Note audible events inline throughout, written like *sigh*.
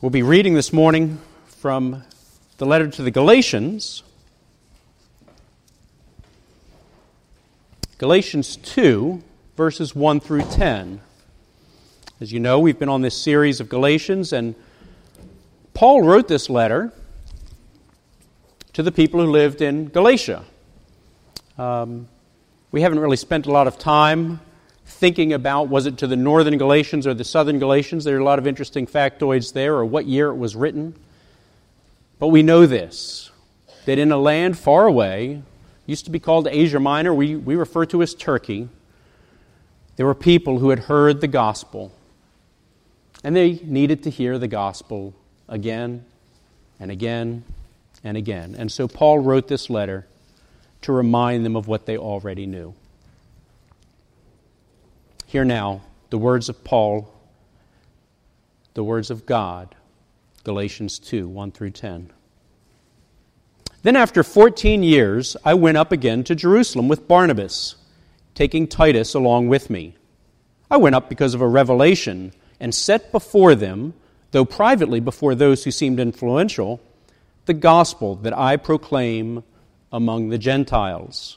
We'll be reading this morning from the letter to the Galatians. Galatians 2, verses 1 through 10. As you know, we've been on this series of Galatians, and Paul wrote this letter to the people who lived in Galatia. Um, we haven't really spent a lot of time thinking about was it to the northern Galatians or the southern Galatians. There are a lot of interesting factoids there, or what year it was written. But we know this that in a land far away, used to be called Asia Minor, we, we refer to as Turkey, there were people who had heard the gospel. And they needed to hear the gospel again and again and again. And so Paul wrote this letter to remind them of what they already knew. Hear now the words of Paul, the words of God, Galatians 2 1 through 10. Then, after 14 years, I went up again to Jerusalem with Barnabas, taking Titus along with me. I went up because of a revelation and set before them, though privately before those who seemed influential, the gospel that I proclaim among the Gentiles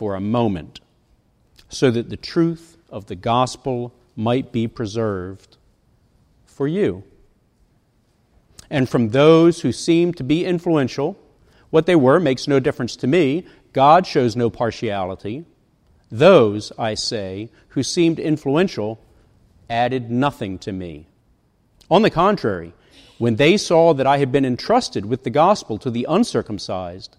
for a moment, so that the truth of the gospel might be preserved for you. And from those who seem to be influential, what they were makes no difference to me. God shows no partiality. Those, I say, who seemed influential added nothing to me. On the contrary, when they saw that I had been entrusted with the gospel to the uncircumcised,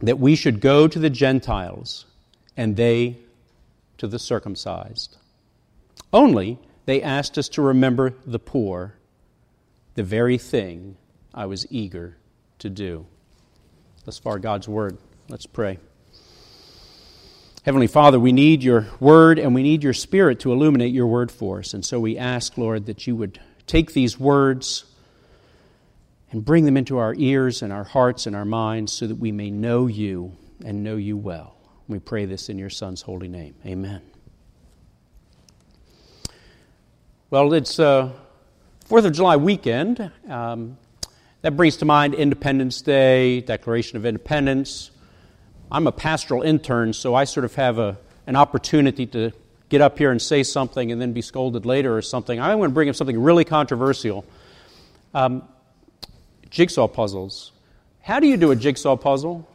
that we should go to the Gentiles and they to the circumcised. Only they asked us to remember the poor, the very thing I was eager to do. Thus far, God's word. Let's pray. Heavenly Father, we need your word and we need your spirit to illuminate your word for us. And so we ask, Lord, that you would take these words and bring them into our ears and our hearts and our minds so that we may know you and know you well. We pray this in your Son's holy name. Amen. Well, it's uh, Fourth of July weekend. Um, that brings to mind Independence Day, Declaration of Independence. I'm a pastoral intern, so I sort of have a, an opportunity to get up here and say something and then be scolded later or something. I'm going to bring up something really controversial. Um, jigsaw puzzles. How do you do a jigsaw puzzle?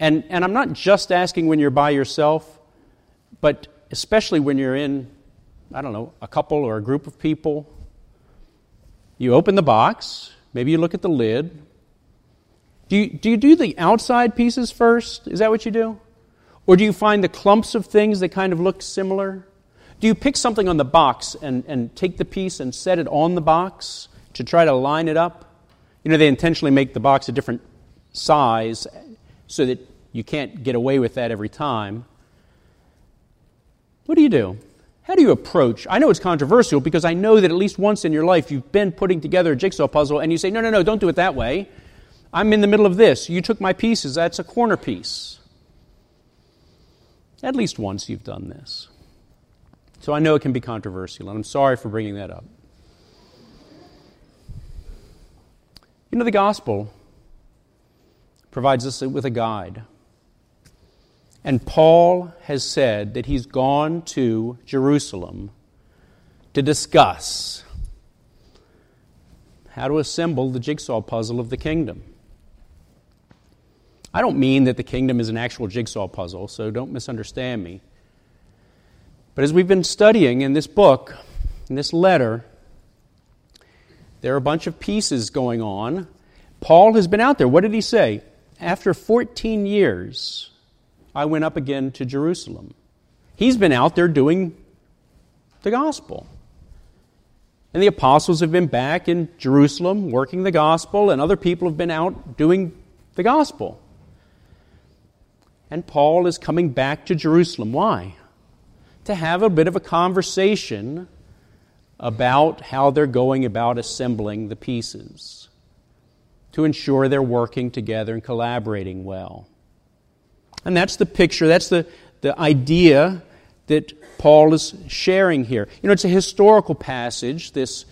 And, and I'm not just asking when you're by yourself, but especially when you're in, I don't know, a couple or a group of people. You open the box, maybe you look at the lid. Do you, do you do the outside pieces first? Is that what you do? Or do you find the clumps of things that kind of look similar? Do you pick something on the box and, and take the piece and set it on the box? to try to line it up. You know, they intentionally make the box a different size so that you can't get away with that every time. What do you do? How do you approach? I know it's controversial because I know that at least once in your life you've been putting together a jigsaw puzzle and you say, no, no, no, don't do it that way. I'm in the middle of this. You took my pieces. That's a corner piece. At least once you've done this. So I know it can be controversial, and I'm sorry for bringing that up. You know, the gospel provides us with a guide. And Paul has said that he's gone to Jerusalem to discuss how to assemble the jigsaw puzzle of the kingdom. I don't mean that the kingdom is an actual jigsaw puzzle, so don't misunderstand me. But as we've been studying in this book, in this letter, there are a bunch of pieces going on. Paul has been out there. What did he say? After 14 years, I went up again to Jerusalem. He's been out there doing the gospel. And the apostles have been back in Jerusalem working the gospel, and other people have been out doing the gospel. And Paul is coming back to Jerusalem. Why? To have a bit of a conversation about how they're going about assembling the pieces, to ensure they're working together and collaborating well. And that's the picture, that's the, the idea that Paul is sharing here. You know, it's a historical passage, this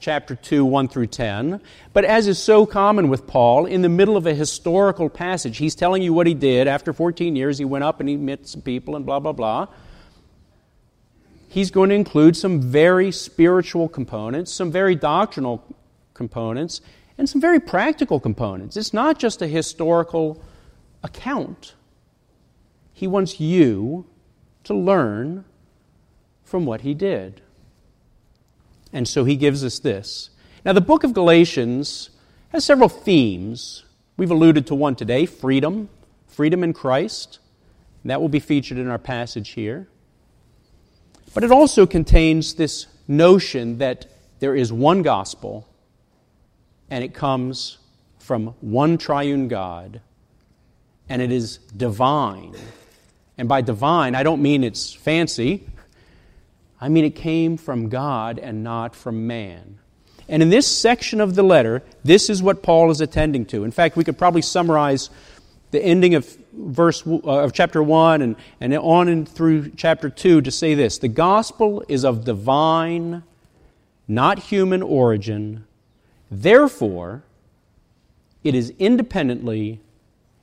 chapter 2, 1 through 10. But as is so common with Paul, in the middle of a historical passage, he's telling you what he did. After 14 years, he went up and he met some people and blah, blah, blah. He's going to include some very spiritual components, some very doctrinal components, and some very practical components. It's not just a historical account. He wants you to learn from what he did. And so he gives us this. Now, the book of Galatians has several themes. We've alluded to one today freedom, freedom in Christ. That will be featured in our passage here. But it also contains this notion that there is one gospel and it comes from one triune God and it is divine. And by divine, I don't mean it's fancy. I mean, it came from God and not from man. And in this section of the letter, this is what Paul is attending to. In fact, we could probably summarize the ending of verse uh, of chapter 1 and, and on and through chapter 2 to say this the gospel is of divine not human origin therefore it is independently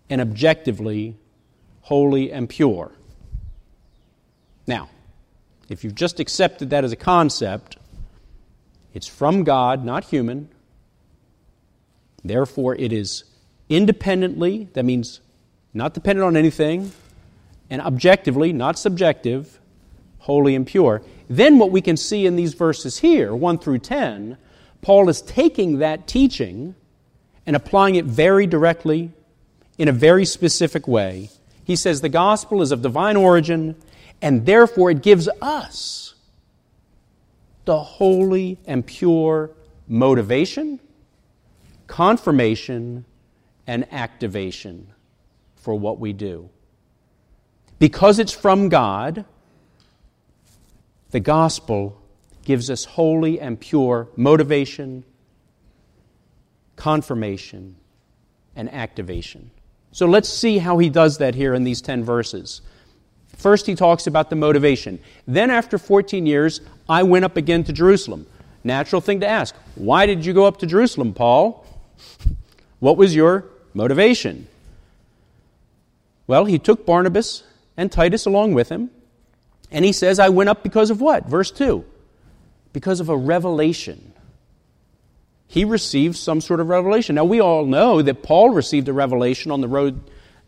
and objectively holy and pure now if you've just accepted that as a concept, it's from God, not human. Therefore, it is independently, that means not dependent on anything, and objectively, not subjective, holy and pure. Then, what we can see in these verses here, 1 through 10, Paul is taking that teaching and applying it very directly in a very specific way. He says the gospel is of divine origin and therefore it gives us the holy and pure motivation, confirmation, and activation for what we do. Because it's from God, the gospel gives us holy and pure motivation, confirmation, and activation. So let's see how he does that here in these 10 verses. First, he talks about the motivation. Then, after 14 years, I went up again to Jerusalem. Natural thing to ask why did you go up to Jerusalem, Paul? *laughs* What was your motivation? Well, he took Barnabas and Titus along with him, and he says, I went up because of what? Verse 2 because of a revelation. He received some sort of revelation. Now, we all know that Paul received a revelation on the road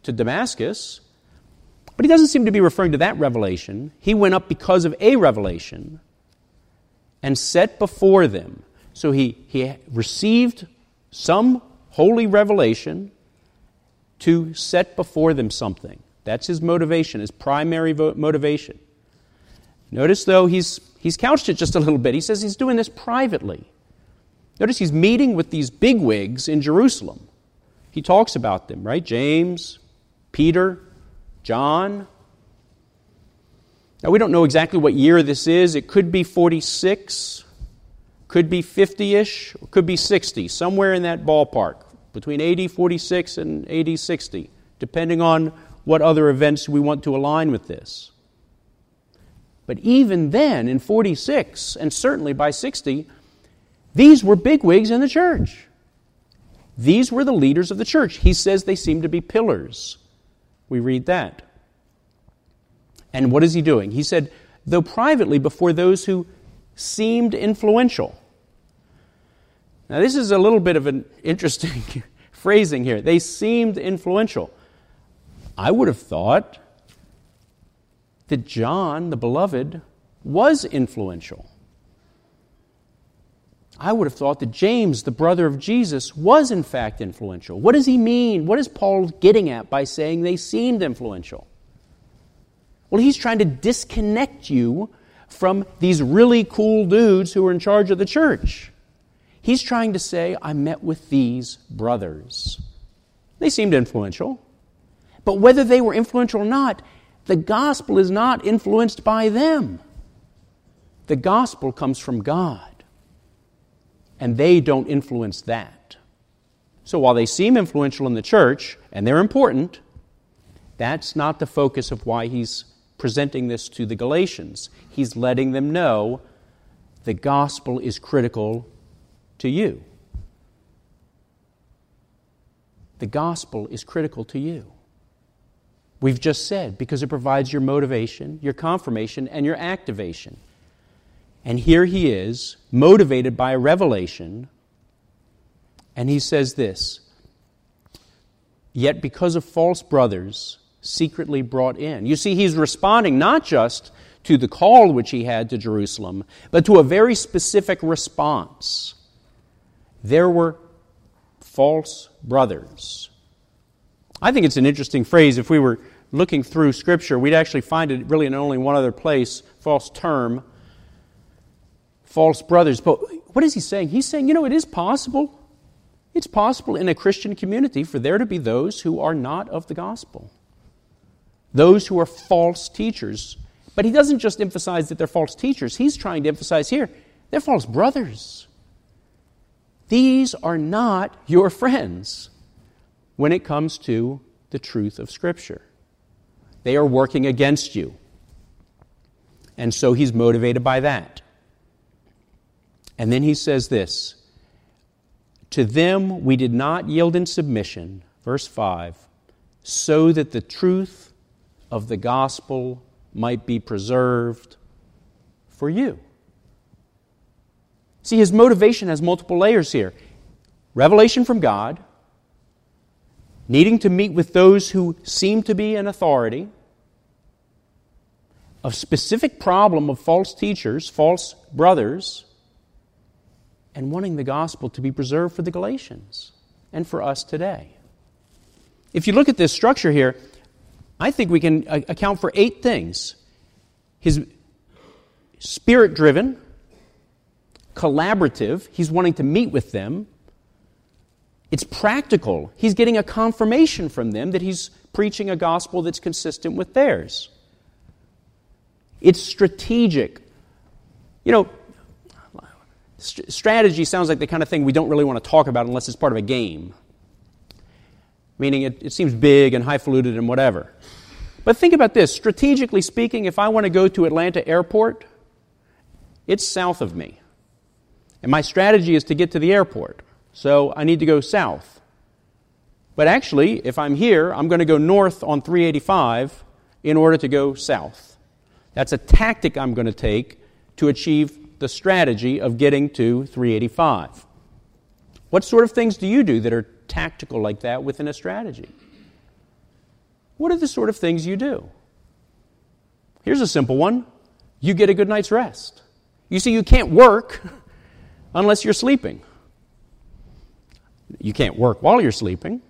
to Damascus. But he doesn't seem to be referring to that revelation. He went up because of a revelation and set before them. So he, he received some holy revelation to set before them something. That's his motivation, his primary motivation. Notice, though, he's, he's couched it just a little bit. He says he's doing this privately. Notice he's meeting with these bigwigs in Jerusalem. He talks about them, right? James, Peter, John. Now, we don't know exactly what year this is. It could be 46, could be 50 ish, could be 60, somewhere in that ballpark, between AD 46 and AD 60, depending on what other events we want to align with this. But even then, in 46, and certainly by 60, these were bigwigs in the church. These were the leaders of the church. He says they seem to be pillars we read that. And what is he doing? He said, though privately before those who seemed influential. Now, this is a little bit of an interesting *laughs* phrasing here. They seemed influential. I would have thought that John, the beloved, was influential. I would have thought that James, the brother of Jesus, was in fact influential. What does he mean? What is Paul getting at by saying they seemed influential? Well, he's trying to disconnect you from these really cool dudes who are in charge of the church. He's trying to say, I met with these brothers. They seemed influential. But whether they were influential or not, the gospel is not influenced by them. The gospel comes from God, and they don't influence that. So while they seem influential in the church, and they're important, that's not the focus of why he's presenting this to the Galatians. He's letting them know the gospel is critical to you. The gospel is critical to you. We've just said because it provides your motivation, your confirmation, and your activation. And here he is, motivated by a revelation, and he says this Yet because of false brothers secretly brought in. You see, he's responding not just to the call which he had to Jerusalem, but to a very specific response. There were false brothers. I think it's an interesting phrase. If we were looking through Scripture, we'd actually find it really in only one other place false term, false brothers. But what is he saying? He's saying, you know, it is possible. It's possible in a Christian community for there to be those who are not of the gospel, those who are false teachers. But he doesn't just emphasize that they're false teachers, he's trying to emphasize here they're false brothers. These are not your friends when it comes to the truth of Scripture. They are working against you. And so he's motivated by that. And then he says this To them we did not yield in submission, verse 5, so that the truth of the gospel might be preserved for you. See, his motivation has multiple layers here revelation from God, needing to meet with those who seem to be in authority, a specific problem of false teachers, false brothers, and wanting the gospel to be preserved for the Galatians and for us today. If you look at this structure here, I think we can account for eight things. His spirit driven, collaborative, he's wanting to meet with them, it's practical. He's getting a confirmation from them that he's preaching a gospel that's consistent with theirs. It's strategic. You know, st- strategy sounds like the kind of thing we don't really want to talk about unless it's part of a game. Meaning it, it seems big and highfalutin and whatever. But think about this strategically speaking, if I want to go to Atlanta Airport, it's south of me. And my strategy is to get to the airport. So I need to go south. But actually, if I'm here, I'm going to go north on 385 in order to go south. That's a tactic I'm going to take to achieve the strategy of getting to 385. What sort of things do you do that are tactical like that within a strategy? What are the sort of things you do? Here's a simple one you get a good night's rest. You see, you can't work *laughs* unless you're sleeping. You can't work while you're sleeping.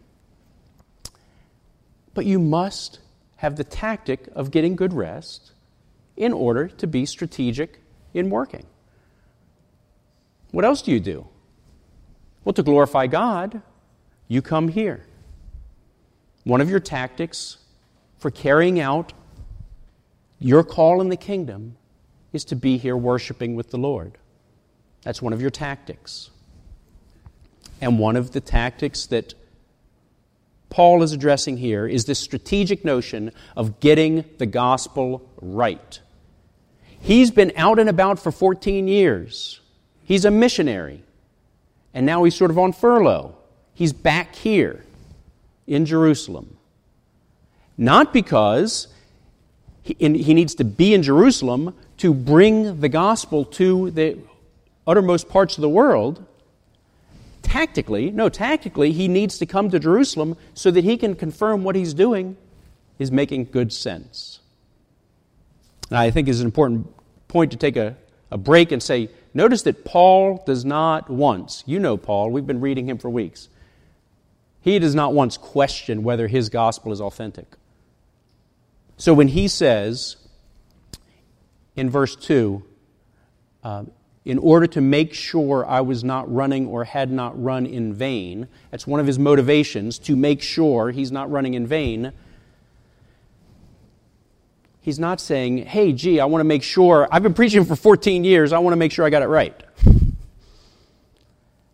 But you must have the tactic of getting good rest in order to be strategic in working. What else do you do? Well, to glorify God, you come here. One of your tactics for carrying out your call in the kingdom is to be here worshiping with the Lord. That's one of your tactics. And one of the tactics that Paul is addressing here is this strategic notion of getting the gospel right. He's been out and about for 14 years. He's a missionary. And now he's sort of on furlough. He's back here in Jerusalem. Not because he, needs to be in Jerusalem to bring the gospel to the uttermost parts of the world, tactically, no, tactically, he needs to come to Jerusalem so that he can confirm what he's doing is making good sense. And I think is an important point to take a, a break and say, notice that Paul does not once, you know Paul, we've been reading him for weeks, he does not once question whether his gospel is authentic. So when he says in verse 2, uh, in order to make sure I was not running or had not run in vain. That's one of his motivations, to make sure he's not running in vain. He's not saying, hey, gee, I want to make sure, I've been preaching for 14 years, I want to make sure I got it right.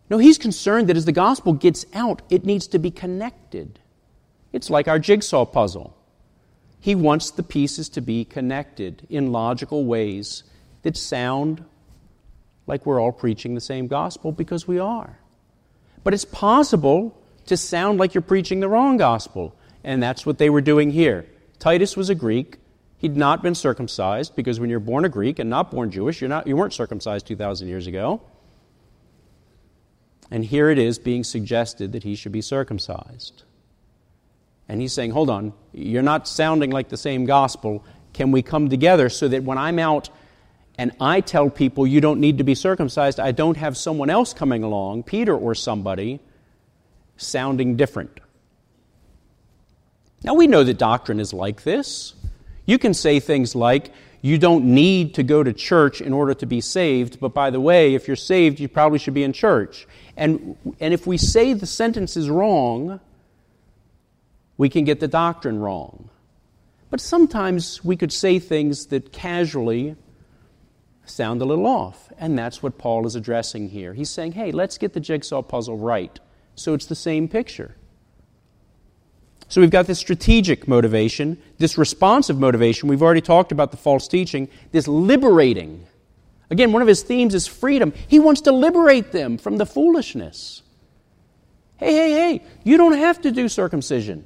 No, he's concerned that as the gospel gets out, it needs to be connected. It's like our jigsaw puzzle. He wants the pieces to be connected in logical ways that sound like we're all preaching the same gospel because we are. But it's possible to sound like you're preaching the wrong gospel, and that's what they were doing here. Titus was a Greek. He'd not been circumcised because when you're born a Greek and not born Jewish, you're not, you weren't circumcised 2,000 years ago. And here it is being suggested that he should be circumcised. And he's saying, hold on, you're not sounding like the same gospel. Can we come together so that when I'm out and I tell people you don't need to be circumcised, I don't have someone else coming along, Peter or somebody, sounding different. Now we know that doctrine is like this. You can say things like, you don't need to go to church in order to be saved, but by the way, if you're saved, you probably should be in church. And, and if we say the sentence is wrong, we can get the doctrine wrong. But sometimes we could say things that casually sound a little off. And that's what Paul is addressing here. He's saying, hey, let's get the jigsaw puzzle right so it's the same picture. So we've got this strategic motivation, this responsive motivation. We've already talked about the false teaching, this liberating. Again, one of his themes is freedom. He wants to liberate them from the foolishness. Hey, hey, hey, you don't have to do circumcision.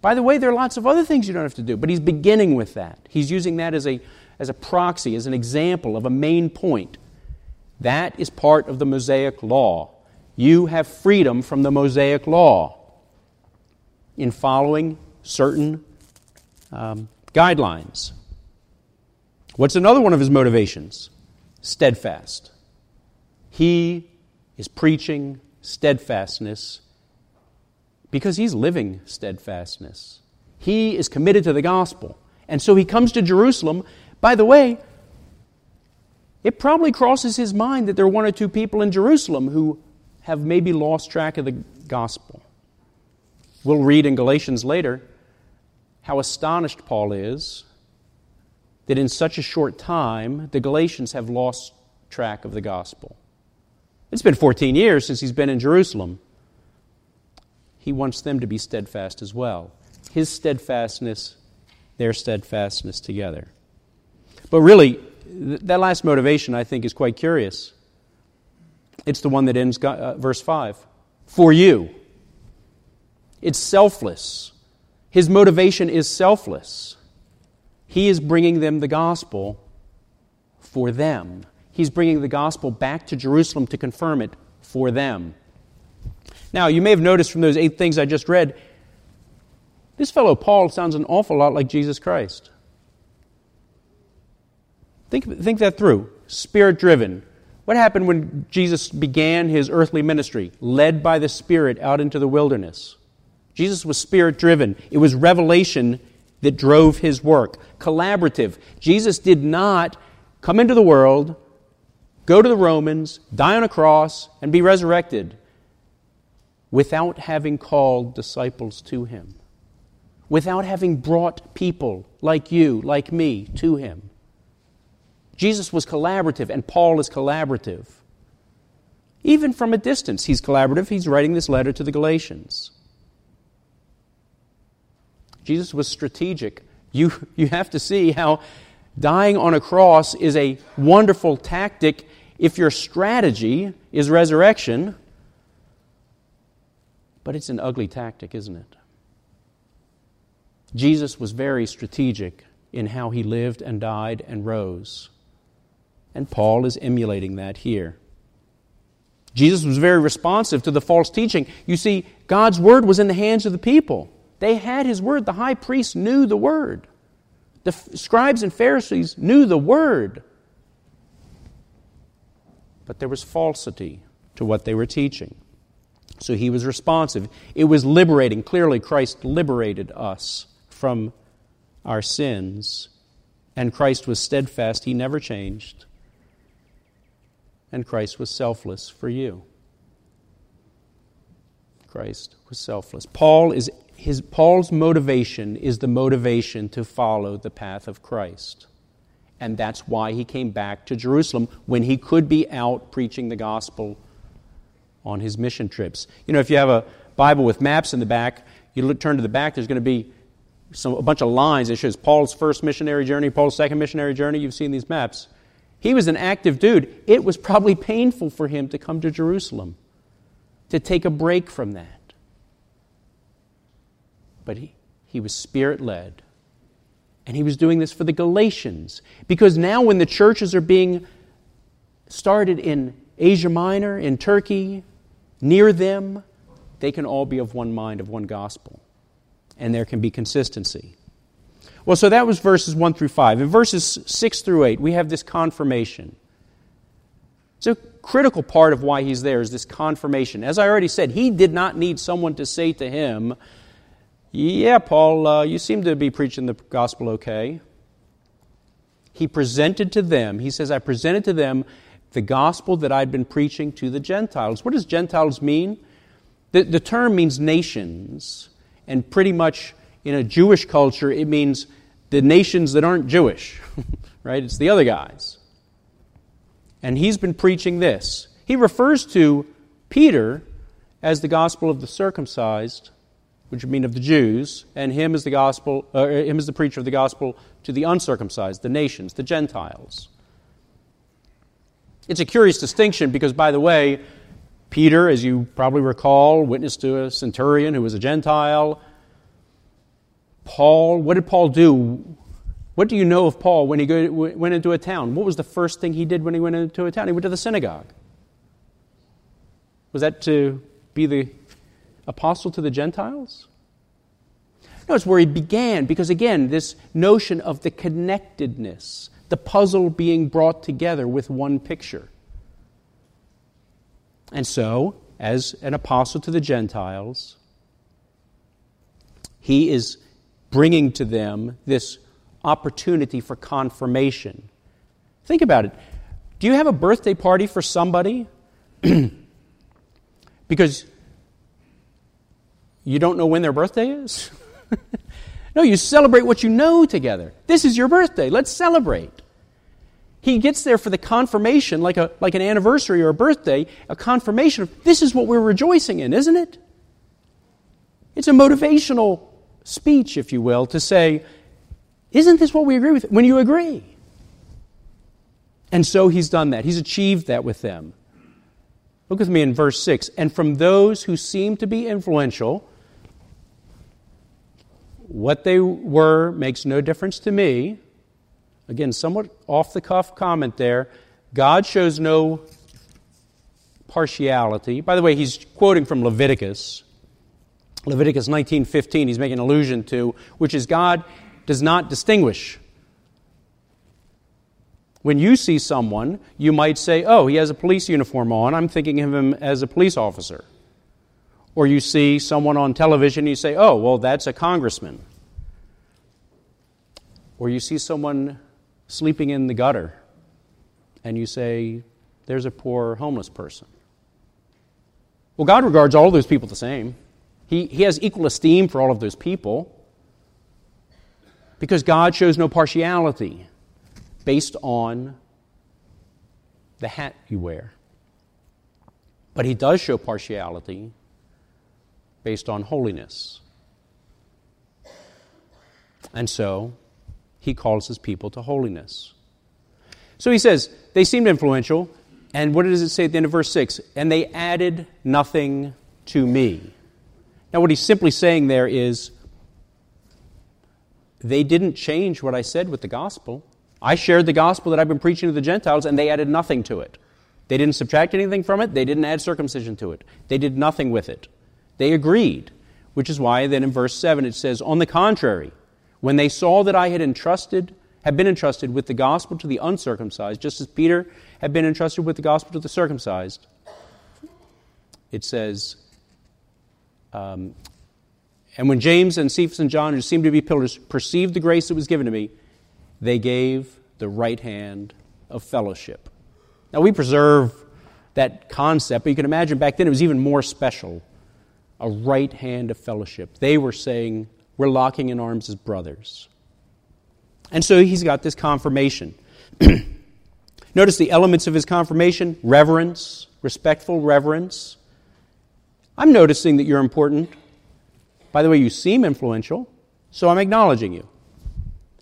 By the way, there are lots of other things you don't have to do, but he's beginning with that. He's using that as a as a proxy, as an example of a main point. That is part of the Mosaic law. You have freedom from the Mosaic law in following certain um, guidelines. What's another one of his motivations? Steadfast. He is preaching steadfastness because he's living steadfastness. He is committed to the gospel. And so he comes to Jerusalem by the way, it probably crosses his mind that there are one or two people in Jerusalem who have maybe lost track of the gospel. We'll read in Galatians later how astonished Paul is that in such a short time the Galatians have lost track of the gospel. It's been 14 years since he's been in Jerusalem. He wants them to be steadfast as well. His steadfastness, their steadfastness together. But really, that last motivation, I think, is quite curious. It's the one that ends uh, verse 5 for you. It's selfless. His motivation is selfless. He is bringing them the gospel for them. He's bringing the gospel back to Jerusalem to confirm it for them. Now, you may have noticed from those eight things I just read, this fellow Paul sounds an awful lot like Jesus Christ. Think, think that through. Spirit driven. What happened when Jesus began his earthly ministry? Led by the Spirit out into the wilderness. Jesus was spirit driven. It was revelation that drove his work. Collaborative. Jesus did not come into the world, go to the Romans, die on a cross, and be resurrected without having called disciples to him, without having brought people like you, like me, to him. Jesus was collaborative, and Paul is collaborative. Even from a distance, he's collaborative. He's writing this letter to the Galatians. Jesus was strategic. You, you have to see how dying on a cross is a wonderful tactic if your strategy is resurrection, but it's an ugly tactic, isn't it? Jesus was very strategic in how he lived and died and rose. And Paul is emulating that here. Jesus was very responsive to the false teaching. You see, God's word was in the hands of the people. They had his word. The high priest knew the word. The scribes and Pharisees knew the word. But there was falsity to what they were teaching. So he was responsive. It was liberating. Clearly, Christ liberated us from our sins. And Christ was steadfast. He never changed. And Christ was selfless for you. Christ was selfless. Paul is his Paul's motivation is the motivation to follow the path of Christ. And that's why he came back to Jerusalem when he could be out preaching the gospel on his mission trips. You know, if you have a Bible with maps in the back, you look, turn to the back, there's going to be some, a bunch of lines that shows Paul's first missionary journey, Paul's second missionary journey. You've seen these maps. He was an active dude. It was probably painful for him to come to Jerusalem, to take a break from that. But he, he was spirit led. And he was doing this for the Galatians. Because now, when the churches are being started in Asia Minor, in Turkey, near them, they can all be of one mind, of one gospel. And there can be consistency. Well, so that was verses 1 through 5. In verses 6 through 8, we have this confirmation. It's a critical part of why he's there is this confirmation. As I already said, he did not need someone to say to him, Yeah, Paul, uh, you seem to be preaching the gospel okay. He presented to them, he says, I presented to them the gospel that I'd been preaching to the Gentiles. What does Gentiles mean? The, the term means nations, and pretty much in a Jewish culture, it means the nations that aren't Jewish, *laughs* right? It's the other guys. And he's been preaching this. He refers to Peter as the gospel of the circumcised, which would mean of the Jews, and him as the gospel, uh, him as the preacher of the gospel to the uncircumcised, the nations, the Gentiles. It's a curious distinction because, by the way, Peter, as you probably recall, witnessed to a centurion who was a Gentile. Paul, what did Paul do? What do you know of Paul when he went into a town? What was the first thing he did when he went into a town? He went to the synagogue. Was that to be the apostle to the Gentiles? No, it's where he began, because again, this notion of the connectedness, the puzzle being brought together with one picture. And so, as an apostle to the Gentiles, he is bringing to them this opportunity for confirmation. Think about it. Do you have a birthday party for somebody *clears throat* because you don't know when their birthday is? *laughs* no, you celebrate what you know together. This is your birthday. Let's celebrate. He gets there for the confirmation, like, a, like an anniversary or a birthday, a confirmation of this is what we're rejoicing in, isn't it? It's a motivational speech, if you will, to say, Isn't this what we agree with? When you agree. And so he's done that. He's achieved that with them. Look with me in verse 6. And from those who seem to be influential, what they were makes no difference to me. Again, somewhat off the cuff comment there. God shows no partiality. By the way, he's quoting from Leviticus. Leviticus 19:15 he's making allusion to, which is God does not distinguish. When you see someone, you might say, "Oh, he has a police uniform on. I'm thinking of him as a police officer." Or you see someone on television, you say, "Oh, well, that's a congressman." Or you see someone sleeping in the gutter, and you say, "There's a poor homeless person." Well, God regards all those people the same. He, he has equal esteem for all of those people because God shows no partiality based on the hat you wear. But He does show partiality based on holiness. And so, He calls His people to holiness. So He says, they seemed influential. And what does it say at the end of verse 6? And they added nothing to me. Now, what he's simply saying there is they didn't change what I said with the gospel. I shared the gospel that I've been preaching to the Gentiles, and they added nothing to it. They didn't subtract anything from it, they didn't add circumcision to it. They did nothing with it. They agreed, which is why then in verse 7 it says, On the contrary, when they saw that I had entrusted, had been entrusted with the gospel to the uncircumcised, just as Peter had been entrusted with the gospel to the circumcised, it says, um, and when James and Cephas and John, who seemed to be pillars, perceived the grace that was given to me, they gave the right hand of fellowship. Now, we preserve that concept, but you can imagine back then it was even more special a right hand of fellowship. They were saying, We're locking in arms as brothers. And so he's got this confirmation. *clears throat* Notice the elements of his confirmation reverence, respectful reverence. I'm noticing that you're important. By the way, you seem influential, so I'm acknowledging you.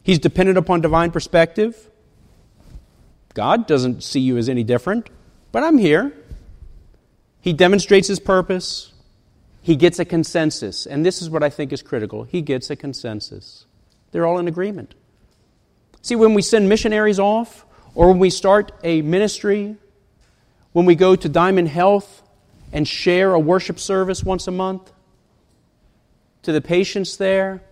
He's dependent upon divine perspective. God doesn't see you as any different, but I'm here. He demonstrates his purpose. He gets a consensus. And this is what I think is critical. He gets a consensus. They're all in agreement. See, when we send missionaries off, or when we start a ministry, when we go to Diamond Health and share a worship service once a month, to the patients there,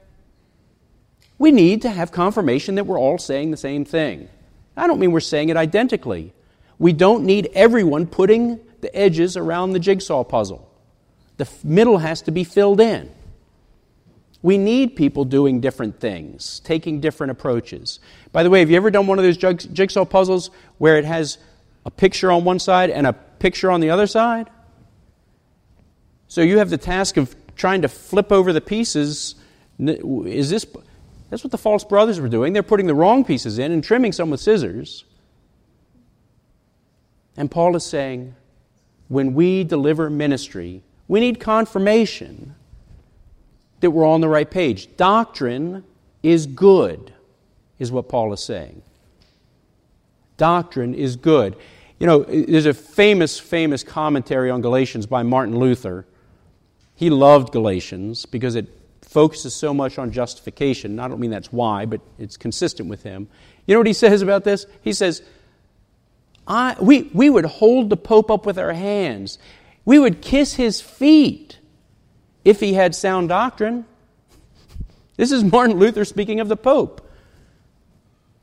we need to have confirmation that we're all saying the same thing. I don't mean we're saying it identically. We don't need everyone putting the edges around the jigsaw puzzle. The middle has to be filled in. We need people doing different things, taking different approaches. By the way, have you ever done one of those jigsaw puzzles where it has a picture on one side and a picture on the other side? So you have the task of trying to flip over the pieces. Is this. That's what the false brothers were doing. They're putting the wrong pieces in and trimming some with scissors. And Paul is saying, when we deliver ministry, we need confirmation that we're on the right page. Doctrine is good, is what Paul is saying. Doctrine is good. You know, there's a famous, famous commentary on Galatians by Martin Luther he loved Galatians because it focuses so much on justification. I don't mean that's why, but it's consistent with him. You know what he says about this? He says, I, we, we would hold the Pope up with our hands. We would kiss his feet if he had sound doctrine. *laughs* This is Martin Luther speaking of the Pope.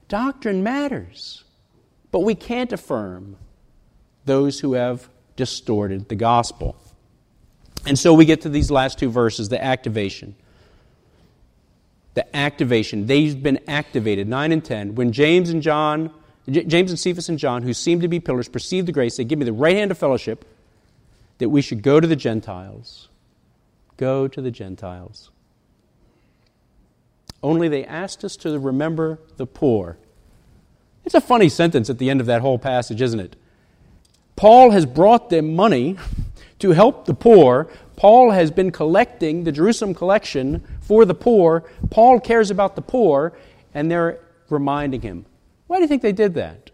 Doctrine matters, but we can't affirm those who have distorted the gospel. And so we get to these last two verses the activation. The activation. They've been activated, 9 and 10. When James and John, James and Cephas and John, who seemed to be pillars, perceived the grace, they give me the right hand of fellowship that we should go to the Gentiles. Go to the Gentiles. Only they asked us to remember the poor. It's a funny sentence at the end of that whole passage, isn't it? Paul has brought them money to help the poor. Paul has been collecting the Jerusalem collection for the poor. Paul cares about the poor, and they're reminding him. Why do you think they did that?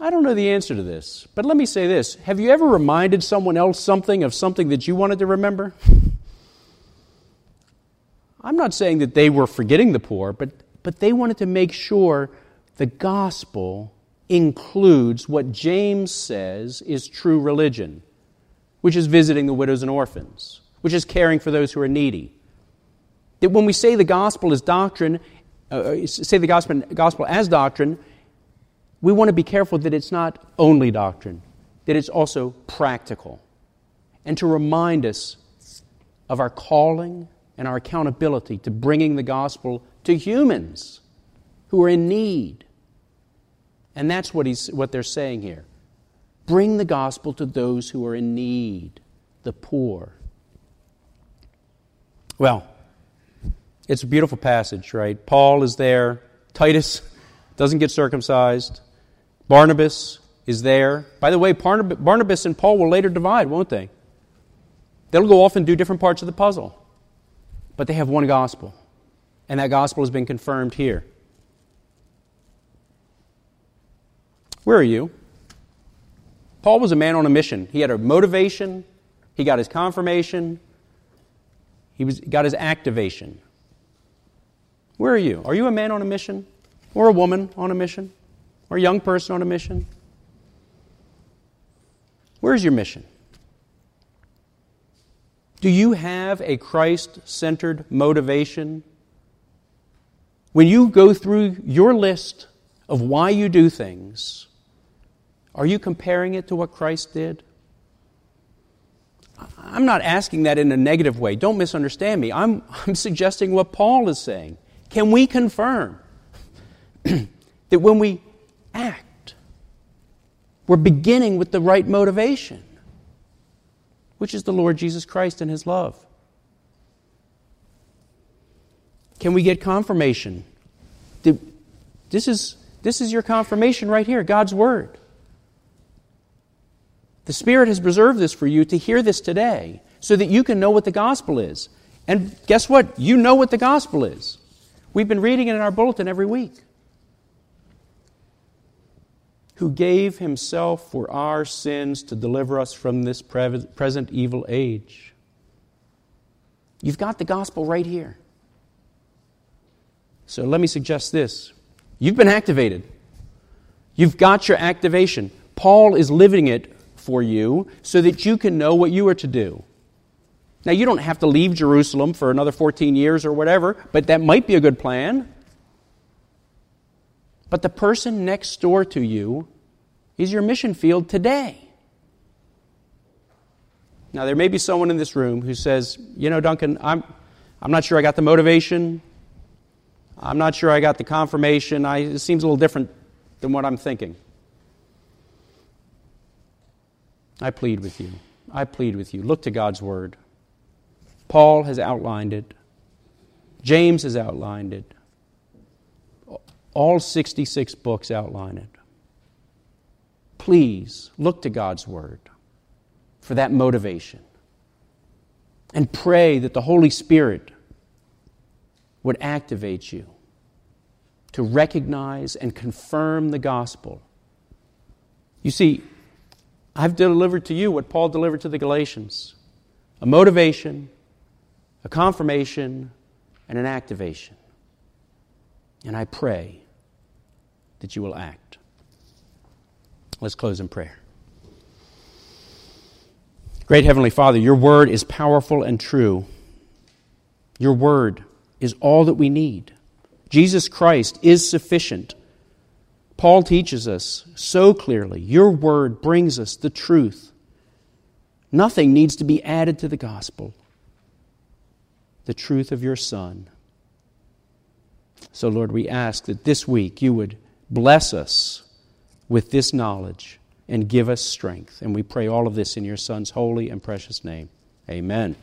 I don't know the answer to this, but let me say this. Have you ever reminded someone else something of something that you wanted to remember? I'm not saying that they were forgetting the poor, but, but they wanted to make sure the gospel includes what James says is true religion, which is visiting the widows and orphans, which is caring for those who are needy. That when we say the gospel is doctrine, uh, uh, say the gospel, gospel as doctrine, we want to be careful that it's not only doctrine, that it's also practical. And to remind us of our calling and our accountability to bringing the gospel to humans who are in need and that's what, he's, what they're saying here. Bring the gospel to those who are in need, the poor. Well, it's a beautiful passage, right? Paul is there. Titus doesn't get circumcised. Barnabas is there. By the way, Barnabas and Paul will later divide, won't they? They'll go off and do different parts of the puzzle. But they have one gospel. And that gospel has been confirmed here. Where are you? Paul was a man on a mission. He had a motivation, he got his confirmation, he was, got his activation. Where are you? Are you a man on a mission? Or a woman on a mission? Or a young person on a mission? Where's your mission? Do you have a Christ centered motivation? When you go through your list of why you do things, are you comparing it to what Christ did? I'm not asking that in a negative way. Don't misunderstand me. I'm, *laughs* I'm suggesting what Paul is saying. Can we confirm *clears throat* that when we act, we're beginning with the right motivation, which is the Lord Jesus Christ and His love? Can we get confirmation? This is, this is your confirmation right here God's Word. The Spirit has preserved this for you to hear this today so that you can know what the gospel is. And guess what? You know what the gospel is. We've been reading it in our bulletin every week. Who gave himself for our sins to deliver us from this present evil age. You've got the gospel right here. So let me suggest this. You've been activated. You've got your activation. Paul is living it for you so that you can know what you are to do. Now, you don't have to leave Jerusalem for another 14 years or whatever, but that might be a good plan. But the person next door to you is your mission field today. Now, there may be someone in this room who says, You know, Duncan, I'm, I'm not sure I got the motivation. I'm not sure I got the confirmation. I, it seems a little different than what I'm thinking. I plead with you. I plead with you. Look to God's Word. Paul has outlined it, James has outlined it. All 66 books outline it. Please look to God's Word for that motivation and pray that the Holy Spirit would activate you to recognize and confirm the gospel. You see, I've delivered to you what Paul delivered to the Galatians a motivation, a confirmation, and an activation. And I pray that you will act. Let's close in prayer. Great Heavenly Father, your word is powerful and true. Your word is all that we need. Jesus Christ is sufficient Paul teaches us so clearly your word brings us the truth. Nothing needs to be added to the gospel. The truth of your Son. So, Lord, we ask that this week you would bless us with this knowledge and give us strength. And we pray all of this in your Son's holy and precious name. Amen.